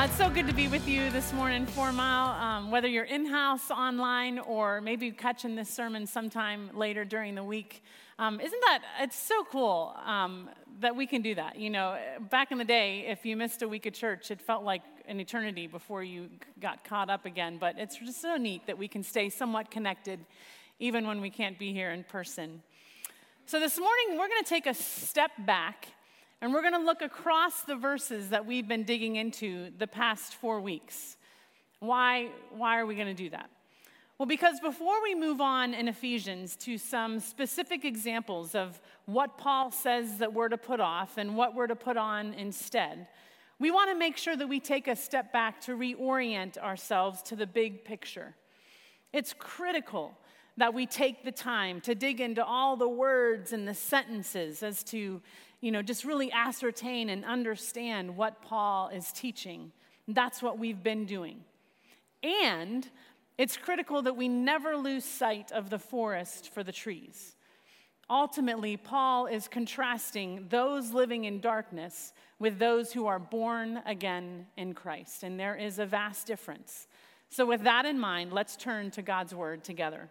Uh, it's so good to be with you this morning, Four Mile. Um, whether you're in house, online, or maybe catching this sermon sometime later during the week, um, isn't that? It's so cool um, that we can do that. You know, back in the day, if you missed a week of church, it felt like an eternity before you got caught up again. But it's just so neat that we can stay somewhat connected, even when we can't be here in person. So this morning, we're going to take a step back and we're going to look across the verses that we've been digging into the past four weeks. Why, why are we going to do that? Well, because before we move on in Ephesians to some specific examples of what Paul says that we're to put off and what we're to put on instead, we want to make sure that we take a step back to reorient ourselves to the big picture. It's critical that we take the time to dig into all the words and the sentences as to you know, just really ascertain and understand what Paul is teaching. That's what we've been doing. And it's critical that we never lose sight of the forest for the trees. Ultimately, Paul is contrasting those living in darkness with those who are born again in Christ. And there is a vast difference. So, with that in mind, let's turn to God's word together.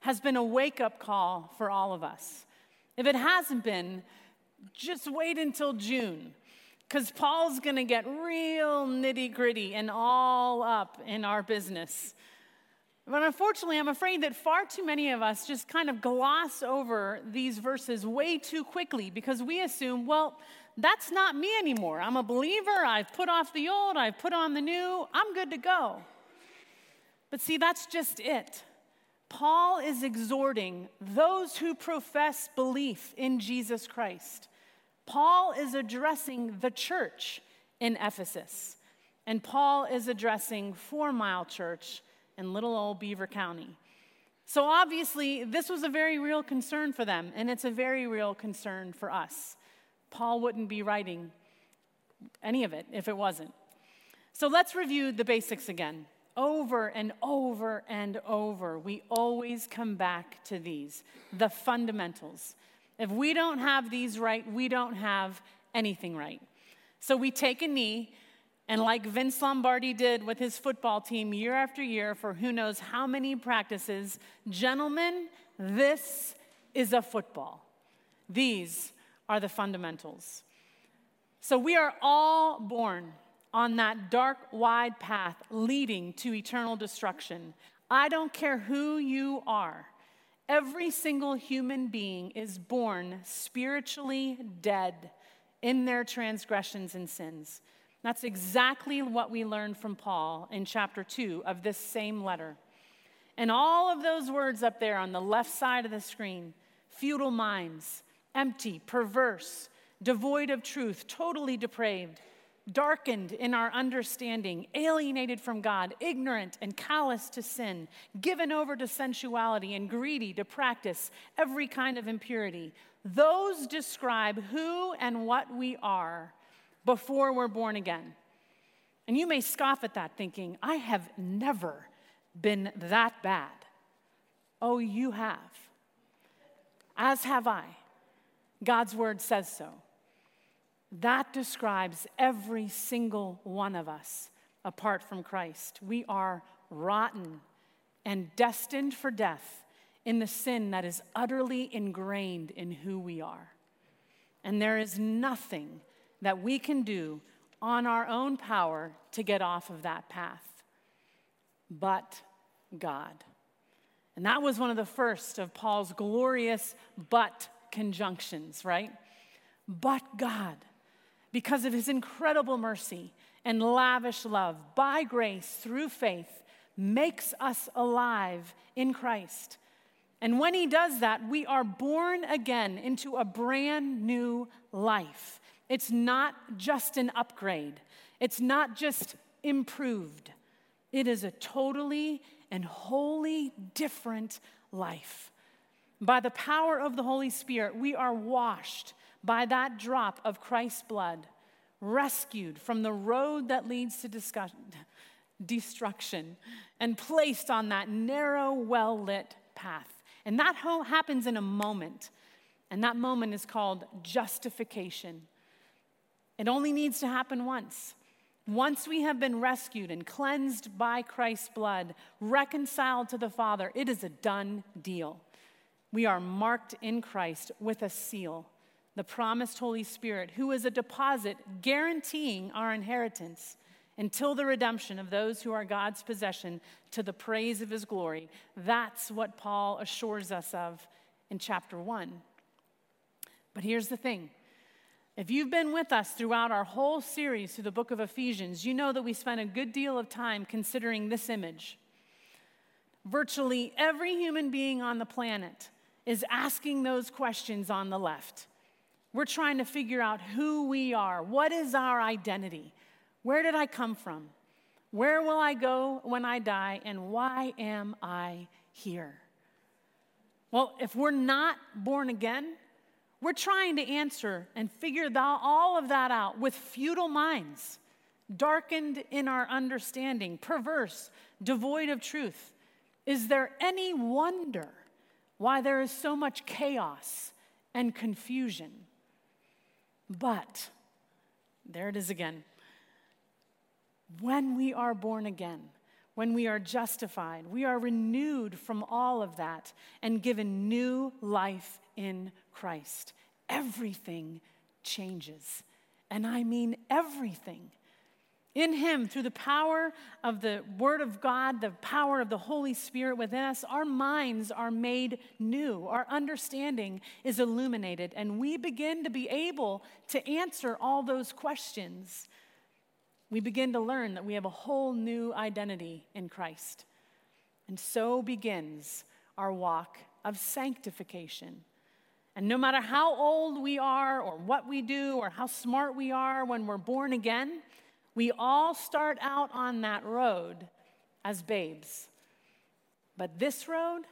has been a wake up call for all of us. If it hasn't been, just wait until June, because Paul's going to get real nitty gritty and all up in our business. But unfortunately, I'm afraid that far too many of us just kind of gloss over these verses way too quickly because we assume, well, that's not me anymore. I'm a believer. I've put off the old, I've put on the new, I'm good to go. But see, that's just it. Paul is exhorting those who profess belief in Jesus Christ. Paul is addressing the church in Ephesus, and Paul is addressing Four Mile Church in little old Beaver County. So, obviously, this was a very real concern for them, and it's a very real concern for us. Paul wouldn't be writing any of it if it wasn't. So, let's review the basics again over and over and over, we always come back to these the fundamentals. If we don't have these right, we don't have anything right. So we take a knee, and like Vince Lombardi did with his football team year after year for who knows how many practices, gentlemen, this is a football. These are the fundamentals. So we are all born on that dark, wide path leading to eternal destruction. I don't care who you are. Every single human being is born spiritually dead in their transgressions and sins. That's exactly what we learned from Paul in chapter 2 of this same letter. And all of those words up there on the left side of the screen futile minds, empty, perverse, devoid of truth, totally depraved darkened in our understanding, alienated from God, ignorant and callous to sin, given over to sensuality, and greedy to practice every kind of impurity. Those describe who and what we are before we're born again. And you may scoff at that, thinking, I have never been that bad. Oh, you have. As have I. God's word says so. That describes every single one of us apart from Christ. We are rotten and destined for death in the sin that is utterly ingrained in who we are. And there is nothing that we can do on our own power to get off of that path. But God. And that was one of the first of Paul's glorious but conjunctions, right? But God, because of his incredible mercy and lavish love, by grace through faith, makes us alive in Christ. And when he does that, we are born again into a brand new life. It's not just an upgrade, it's not just improved. It is a totally and wholly different life. By the power of the Holy Spirit, we are washed by that drop of Christ's blood, rescued from the road that leads to destruction, and placed on that narrow, well lit path. And that happens in a moment. And that moment is called justification. It only needs to happen once. Once we have been rescued and cleansed by Christ's blood, reconciled to the Father, it is a done deal. We are marked in Christ with a seal, the promised Holy Spirit, who is a deposit guaranteeing our inheritance until the redemption of those who are God's possession to the praise of his glory. That's what Paul assures us of in chapter 1. But here's the thing if you've been with us throughout our whole series through the book of Ephesians, you know that we spent a good deal of time considering this image. Virtually every human being on the planet is asking those questions on the left. We're trying to figure out who we are. What is our identity? Where did I come from? Where will I go when I die? And why am I here? Well, if we're not born again, we're trying to answer and figure all of that out with futile minds, darkened in our understanding, perverse, devoid of truth. Is there any wonder why there is so much chaos and confusion? But, there it is again. When we are born again, when we are justified, we are renewed from all of that and given new life in Christ. Everything changes. And I mean everything. In Him, through the power of the Word of God, the power of the Holy Spirit within us, our minds are made new. Our understanding is illuminated, and we begin to be able to answer all those questions we begin to learn that we have a whole new identity in Christ. And so begins our walk of sanctification. And no matter how old we are, or what we do, or how smart we are when we're born again, we all start out on that road as babes. But this road,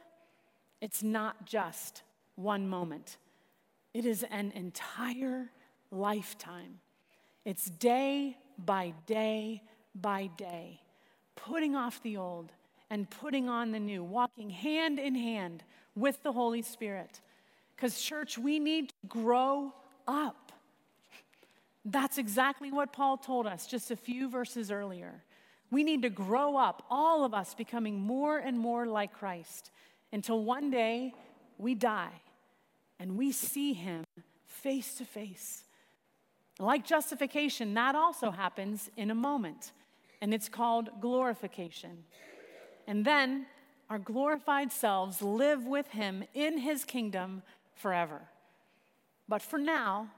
it's not just one moment, it is an entire lifetime. It's day by day by day, putting off the old and putting on the new, walking hand in hand with the Holy Spirit. Because, church, we need to grow up. That's exactly what Paul told us just a few verses earlier. We need to grow up, all of us becoming more and more like Christ, until one day we die and we see him face to face. Like justification, that also happens in a moment, and it's called glorification. And then our glorified selves live with him in his kingdom forever. But for now,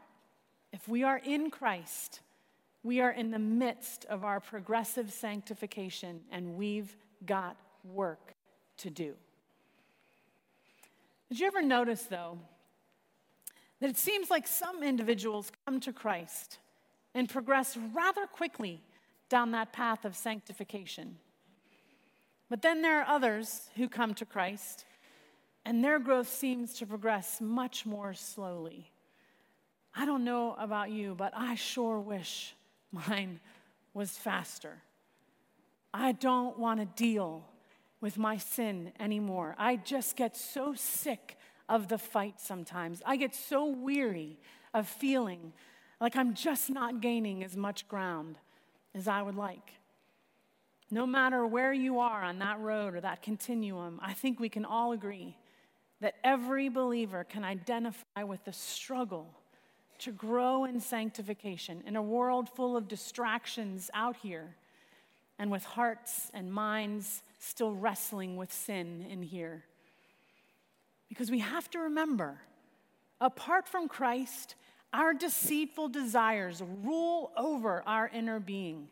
if we are in Christ, we are in the midst of our progressive sanctification, and we've got work to do. Did you ever notice, though, that it seems like some individuals come to Christ and progress rather quickly down that path of sanctification. But then there are others who come to Christ and their growth seems to progress much more slowly. I don't know about you, but I sure wish mine was faster. I don't want to deal with my sin anymore. I just get so sick of the fight sometimes. I get so weary of feeling like I'm just not gaining as much ground as I would like. No matter where you are on that road or that continuum, I think we can all agree that every believer can identify with the struggle to grow in sanctification in a world full of distractions out here and with hearts and minds still wrestling with sin in here. Because we have to remember, apart from Christ, our deceitful desires rule over our inner being.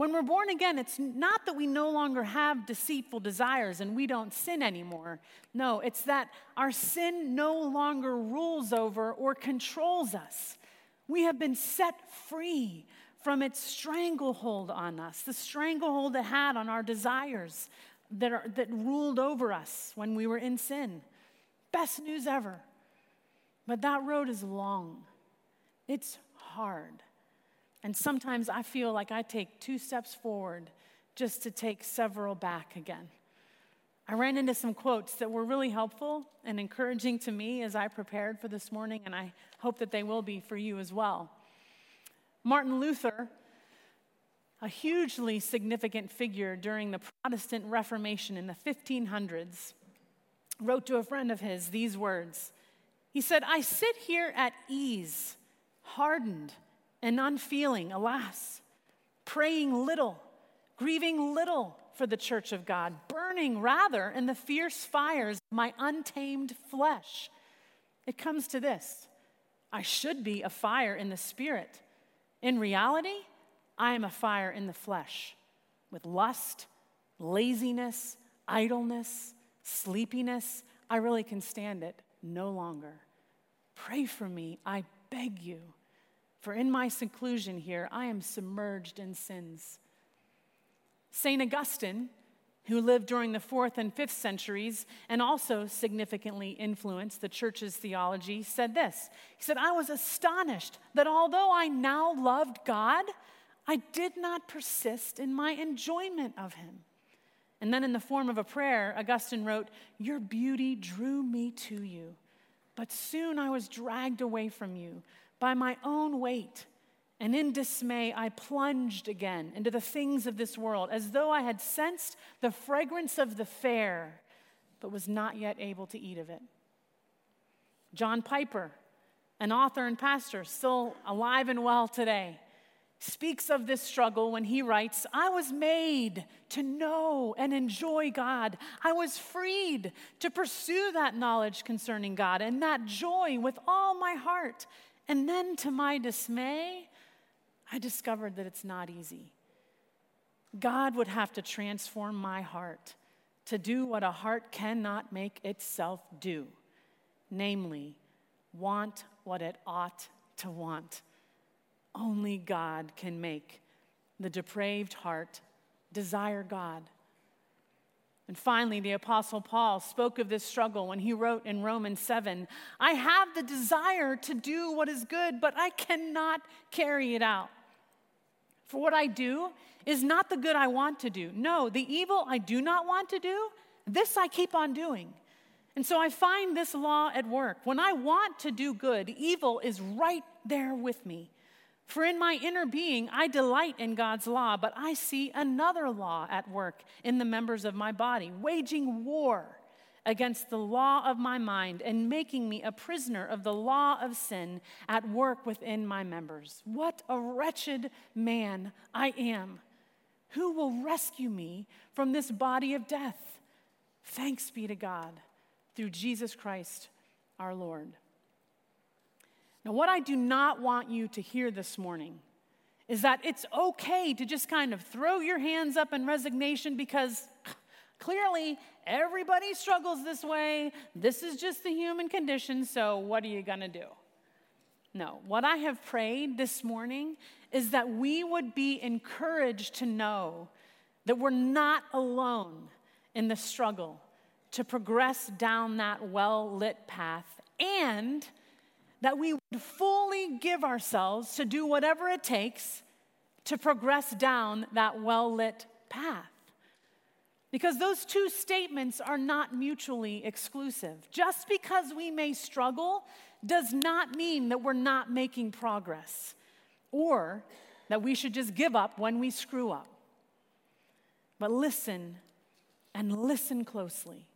When we're born again, it's not that we no longer have deceitful desires and we don't sin anymore. No, it's that our sin no longer rules over or controls us. We have been set free from its stranglehold on us, the stranglehold it had on our desires that, are, that ruled over us when we were in sin. Best news ever. But that road is long, it's hard. And sometimes I feel like I take two steps forward just to take several back again. I ran into some quotes that were really helpful and encouraging to me as I prepared for this morning, and I hope that they will be for you as well. Martin Luther, a hugely significant figure during the Protestant Reformation in the 1500s, wrote to a friend of his these words. He said, I sit here at ease, hardened and unfeeling, alas, praying little, grieving little for the church of God, burning rather in the fierce fires of my untamed flesh. It comes to this I should be a fire in the spirit. In reality, I am a fire in the flesh with lust, laziness, idleness, sleepiness. I really can stand it no longer. Pray for me, I beg you. For in my seclusion here, I am submerged in sins. St. Augustine, who lived during the fourth and fifth centuries and also significantly influenced the church's theology, said this He said, I was astonished that although I now loved God, I did not persist in my enjoyment of him. And then, in the form of a prayer, Augustine wrote, Your beauty drew me to you, but soon I was dragged away from you by my own weight. And in dismay, I plunged again into the things of this world, as though I had sensed the fragrance of the fair, but was not yet able to eat of it. John Piper, an author and pastor, still alive and well today, speaks of this struggle when he writes, I was made to know and enjoy God. I was freed to pursue that knowledge concerning God and that joy with all my heart. And then, to my dismay, I discovered that it's not easy. God would have to transform my heart to do what a heart cannot make itself do, namely, want what it ought to want. Only God can make the depraved heart desire God. And finally, the Apostle Paul spoke of this struggle when he wrote in Romans 7 I have the desire to do what is good, but I cannot carry it out. For what I do is not the good I want to do. No, the evil I do not want to do, this I keep on doing. And so I find this law at work. When I want to do good, evil is right there with me. For in my inner being, I delight in God's law, but I see another law at work in the members of my body, waging war against the law of my mind and making me a prisoner of the law of sin at work within my members. What a wretched man I am! Who will rescue me from this body of death? Thanks be to God through Jesus Christ our Lord. Now, what I do not want you to hear this morning is that it's okay to just kind of throw your hands up in resignation because clearly everybody struggles this way. This is just the human condition, so what are you going to do? No, what I have prayed this morning is that we would be encouraged to know that we're not alone in the struggle to progress down that well lit path and that we would fully give ourselves to do whatever it takes to progress down that well lit path. Because those two statements are not mutually exclusive. Just because we may struggle does not mean that we're not making progress or that we should just give up when we screw up. But listen and listen closely.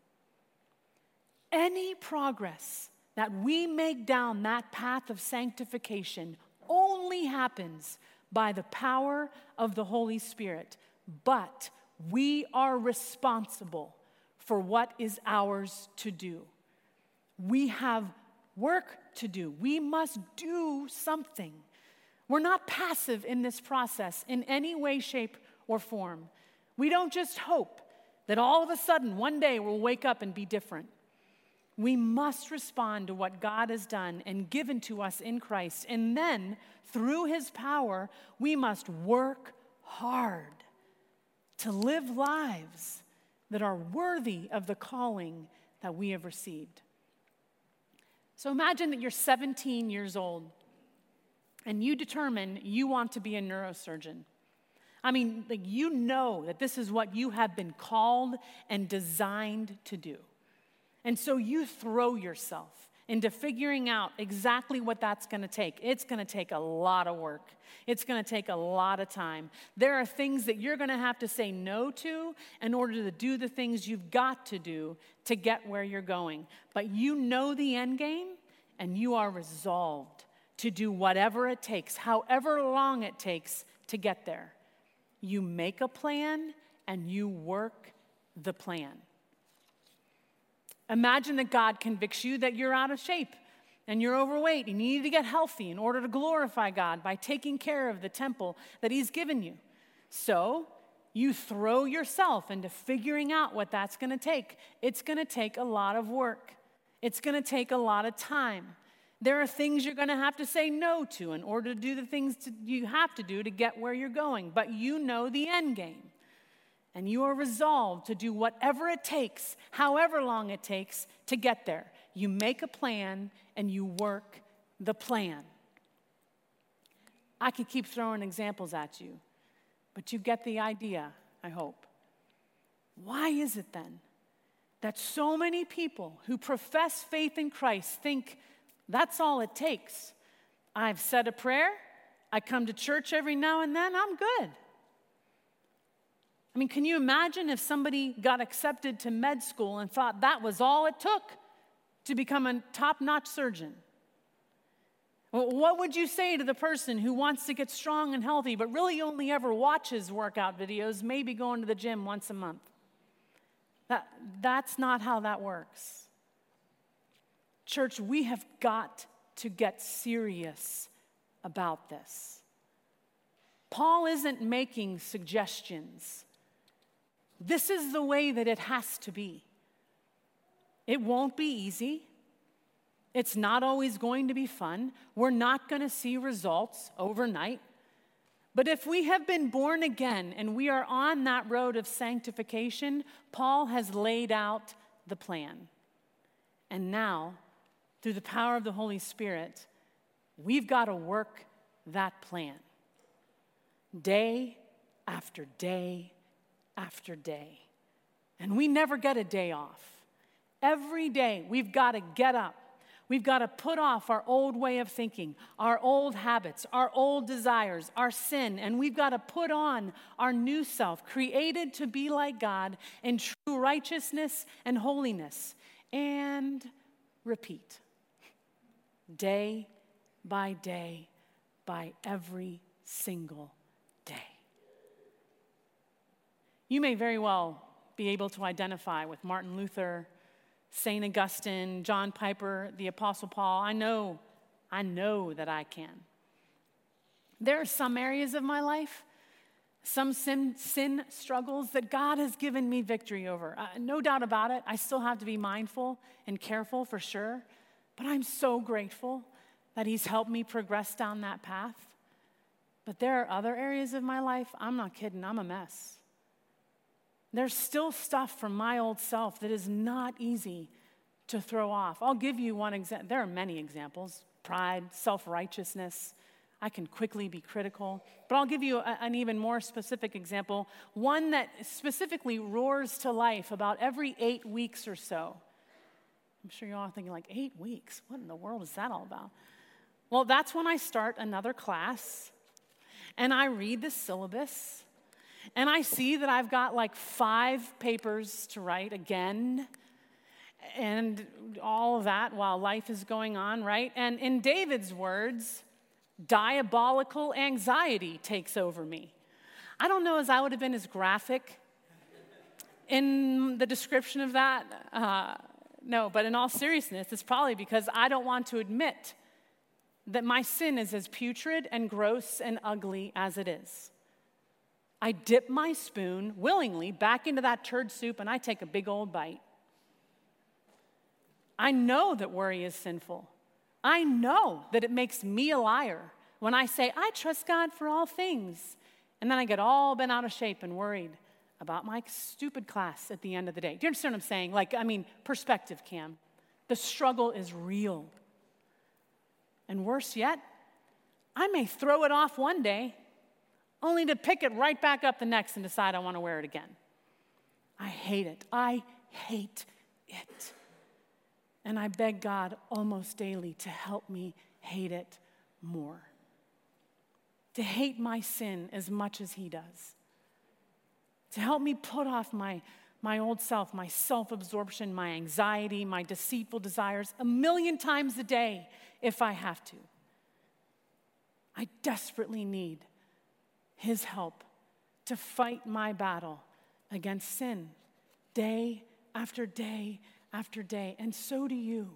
Any progress that we make down that path of sanctification only happens by the power of the Holy Spirit, but we are responsible for what is ours to do. We have work to do. We must do something. We're not passive in this process in any way, shape, or form. We don't just hope that all of a sudden one day we'll wake up and be different. We must respond to what God has done and given to us in Christ. And then, through his power, we must work hard to live lives that are worthy of the calling that we have received. So imagine that you're 17 years old and you determine you want to be a neurosurgeon. I mean, like you know that this is what you have been called and designed to do. And so you throw yourself into figuring out exactly what that's going to take. It's going to take a lot of work. It's going to take a lot of time. There are things that you're going to have to say no to in order to do the things you've got to do to get where you're going. But you know the end game and you are resolved to do whatever it takes, however long it takes to get there. You make a plan and you work the plan. Imagine that God convicts you that you're out of shape and you're overweight and you need to get healthy in order to glorify God by taking care of the temple that He's given you. So you throw yourself into figuring out what that's going to take. It's going to take a lot of work, it's going to take a lot of time. There are things you're going to have to say no to in order to do the things to, you have to do to get where you're going, but you know the end game and you are resolved to do whatever it takes, however long it takes, to get there. You make a plan and you work the plan. I could keep throwing examples at you, but you get the idea, I hope. Why is it then that so many people who profess faith in Christ think that's all it takes? I've said a prayer, I come to church every now and then, I'm good. I mean, can you imagine if somebody got accepted to med school and thought that was all it took to become a top notch surgeon? what would you say to the person who wants to get strong and healthy but really only ever watches workout videos, maybe going to the gym once a month? That, that's not how that works. Church, we have got to get serious about this. Paul isn't making suggestions. This is the way that it has to be. It won't be easy. It's not always going to be fun. We're not going to see results overnight. But if we have been born again and we are on that road of sanctification, Paul has laid out the plan. And now, through the power of the Holy Spirit, we've got to work that plan day after day after day. And we never get a day off. Every day, we've got to get up. We've got to put off our old way of thinking, our old habits, our old desires, our sin, and we've got to put on our new self, created to be like God in true righteousness and holiness. And repeat day by day, by every single day. You may very well be able to identify with Martin Luther, St. Augustine, John Piper, the Apostle Paul. I know, I know that I can. There are some areas of my life, some sin, sin struggles that God has given me victory over. Uh, no doubt about it. I still have to be mindful and careful for sure, but I'm so grateful that He's helped me progress down that path. But there are other areas of my life, I'm not kidding, I'm a mess. There's still stuff from my old self that is not easy to throw off. I'll give you one example. There are many examples pride, self righteousness. I can quickly be critical. But I'll give you a, an even more specific example, one that specifically roars to life about every eight weeks or so. I'm sure you're all thinking, like, eight weeks? What in the world is that all about? Well, that's when I start another class and I read the syllabus and I see that I've got like five papers to write again, and all of that while life is going on, right? And in David's words, diabolical anxiety takes over me. I don't know as I would have been as graphic in the description of that? Uh, no, but in all seriousness, it's probably because I don't want to admit that my sin is as putrid and gross and ugly as it is. I dip my spoon willingly back into that turd soup and I take a big old bite. I know that worry is sinful. I know that it makes me a liar when I say, I trust God for all things. And then I get all bent out of shape and worried about my stupid class at the end of the day. Do you understand what I'm saying? Like, I mean, perspective, Cam. The struggle is real. And worse yet, I may throw it off one day, only to pick it right back up the next and decide I want to wear it again. I hate it. I hate it. And I beg God almost daily to help me hate it more. To hate my sin as much as He does. To help me put off my, my old self, my self absorption, my anxiety, my deceitful desires a million times a day if I have to. I desperately need His help to fight my battle against sin day after day after day, and so do you.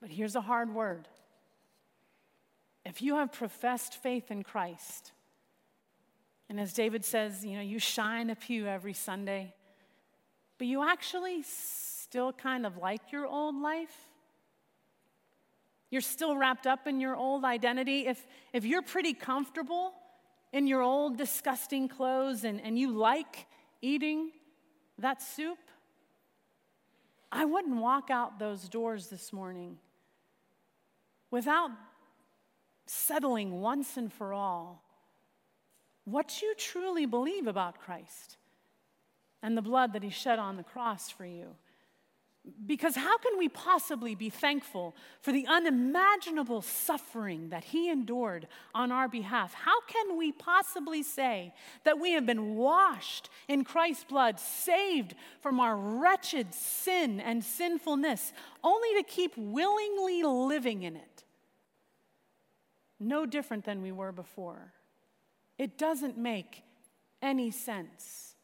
But here's a hard word. If you have professed faith in Christ, and as David says, you know, you shine a pew every Sunday, but you actually still kind of like your old life, you're still wrapped up in your old identity. If, if you're pretty comfortable in your old disgusting clothes and, and you like eating that soup, I wouldn't walk out those doors this morning without settling once and for all what you truly believe about Christ and the blood that He shed on the cross for you. Because how can we possibly be thankful for the unimaginable suffering that he endured on our behalf? How can we possibly say that we have been washed in Christ's blood, saved from our wretched sin and sinfulness, only to keep willingly living in it? No different than we were before. It doesn't make any sense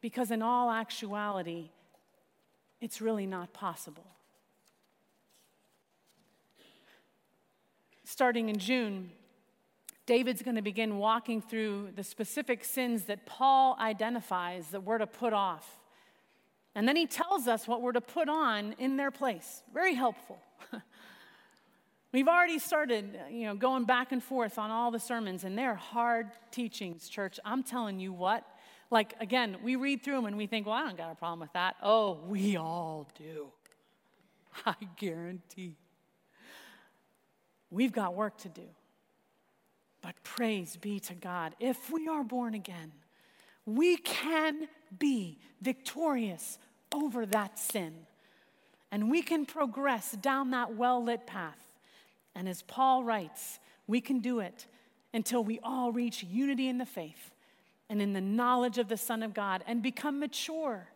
because, in all actuality, it's really not possible. Starting in June, David's going to begin walking through the specific sins that Paul identifies that we're to put off. And then he tells us what we're to put on in their place. Very helpful. We've already started, you know, going back and forth on all the sermons, and they're hard teachings, church. I'm telling you what, like, again, we read through them and we think, well, I don't got a problem with that. Oh, we all do. I guarantee. We've got work to do. But praise be to God. If we are born again, we can be victorious over that sin. And we can progress down that well lit path. And as Paul writes, we can do it until we all reach unity in the faith and in the knowledge of the Son of God and become mature,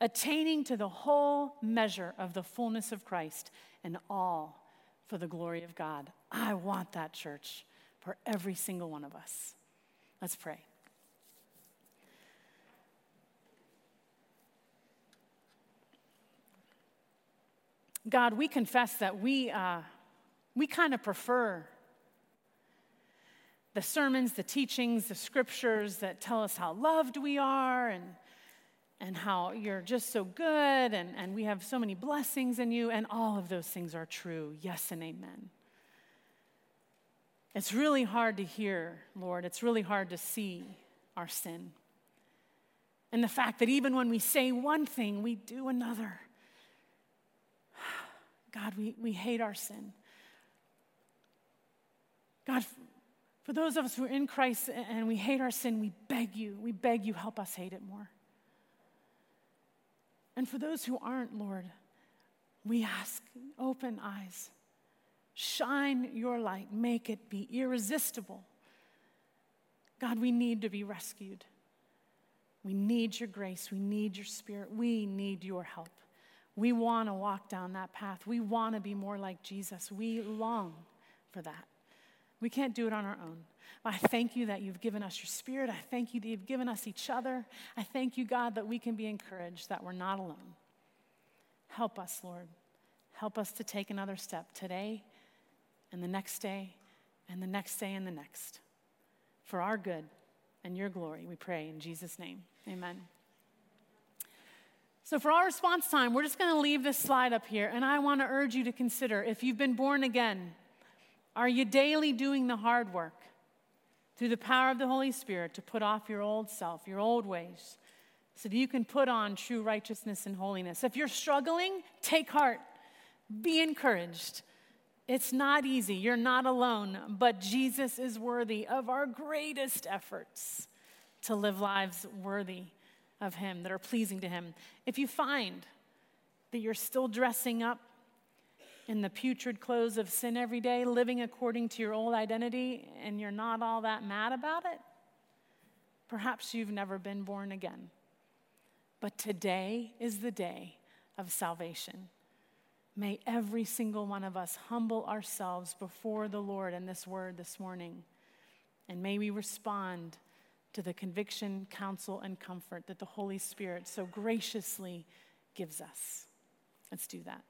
attaining to the whole measure of the fullness of Christ and all for the glory of God. I want that, church, for every single one of us. Let's pray. God, we confess that we, uh, we kind of prefer the sermons, the teachings, the scriptures that tell us how loved we are and, and how you're just so good and, and we have so many blessings in you, and all of those things are true. Yes and amen. It's really hard to hear, Lord. It's really hard to see our sin. And the fact that even when we say one thing, we do another. God, we, we hate our sin. God, for those of us who are in Christ and we hate our sin, we beg you, we beg you, help us hate it more. And for those who aren't, Lord, we ask, open eyes, shine your light, make it be irresistible. God, we need to be rescued. We need your grace. We need your spirit. We need your help. We want to walk down that path. We want to be more like Jesus. We long for that. We can't do it on our own. I thank you that you've given us your spirit. I thank you that you've given us each other. I thank you, God, that we can be encouraged, that we're not alone. Help us, Lord. Help us to take another step today and the next day and the next day and the next for our good and your glory, we pray in Jesus' name. Amen. So, for our response time, we're just going to leave this slide up here, and I want to urge you to consider if you've been born again, are you daily doing the hard work through the power of the Holy Spirit to put off your old self, your old ways, so that you can put on true righteousness and holiness? If you're struggling, take heart, be encouraged. It's not easy. You're not alone, but Jesus is worthy of our greatest efforts to live lives worthy of Him, that are pleasing to Him. If you find that you're still dressing up in the putrid clothes of sin every day, living according to your old identity, and you're not all that mad about it, perhaps you've never been born again. But today is the day of salvation. May every single one of us humble ourselves before the Lord in this word this morning. And may we respond to the conviction, counsel, and comfort that the Holy Spirit so graciously gives us. Let's do that.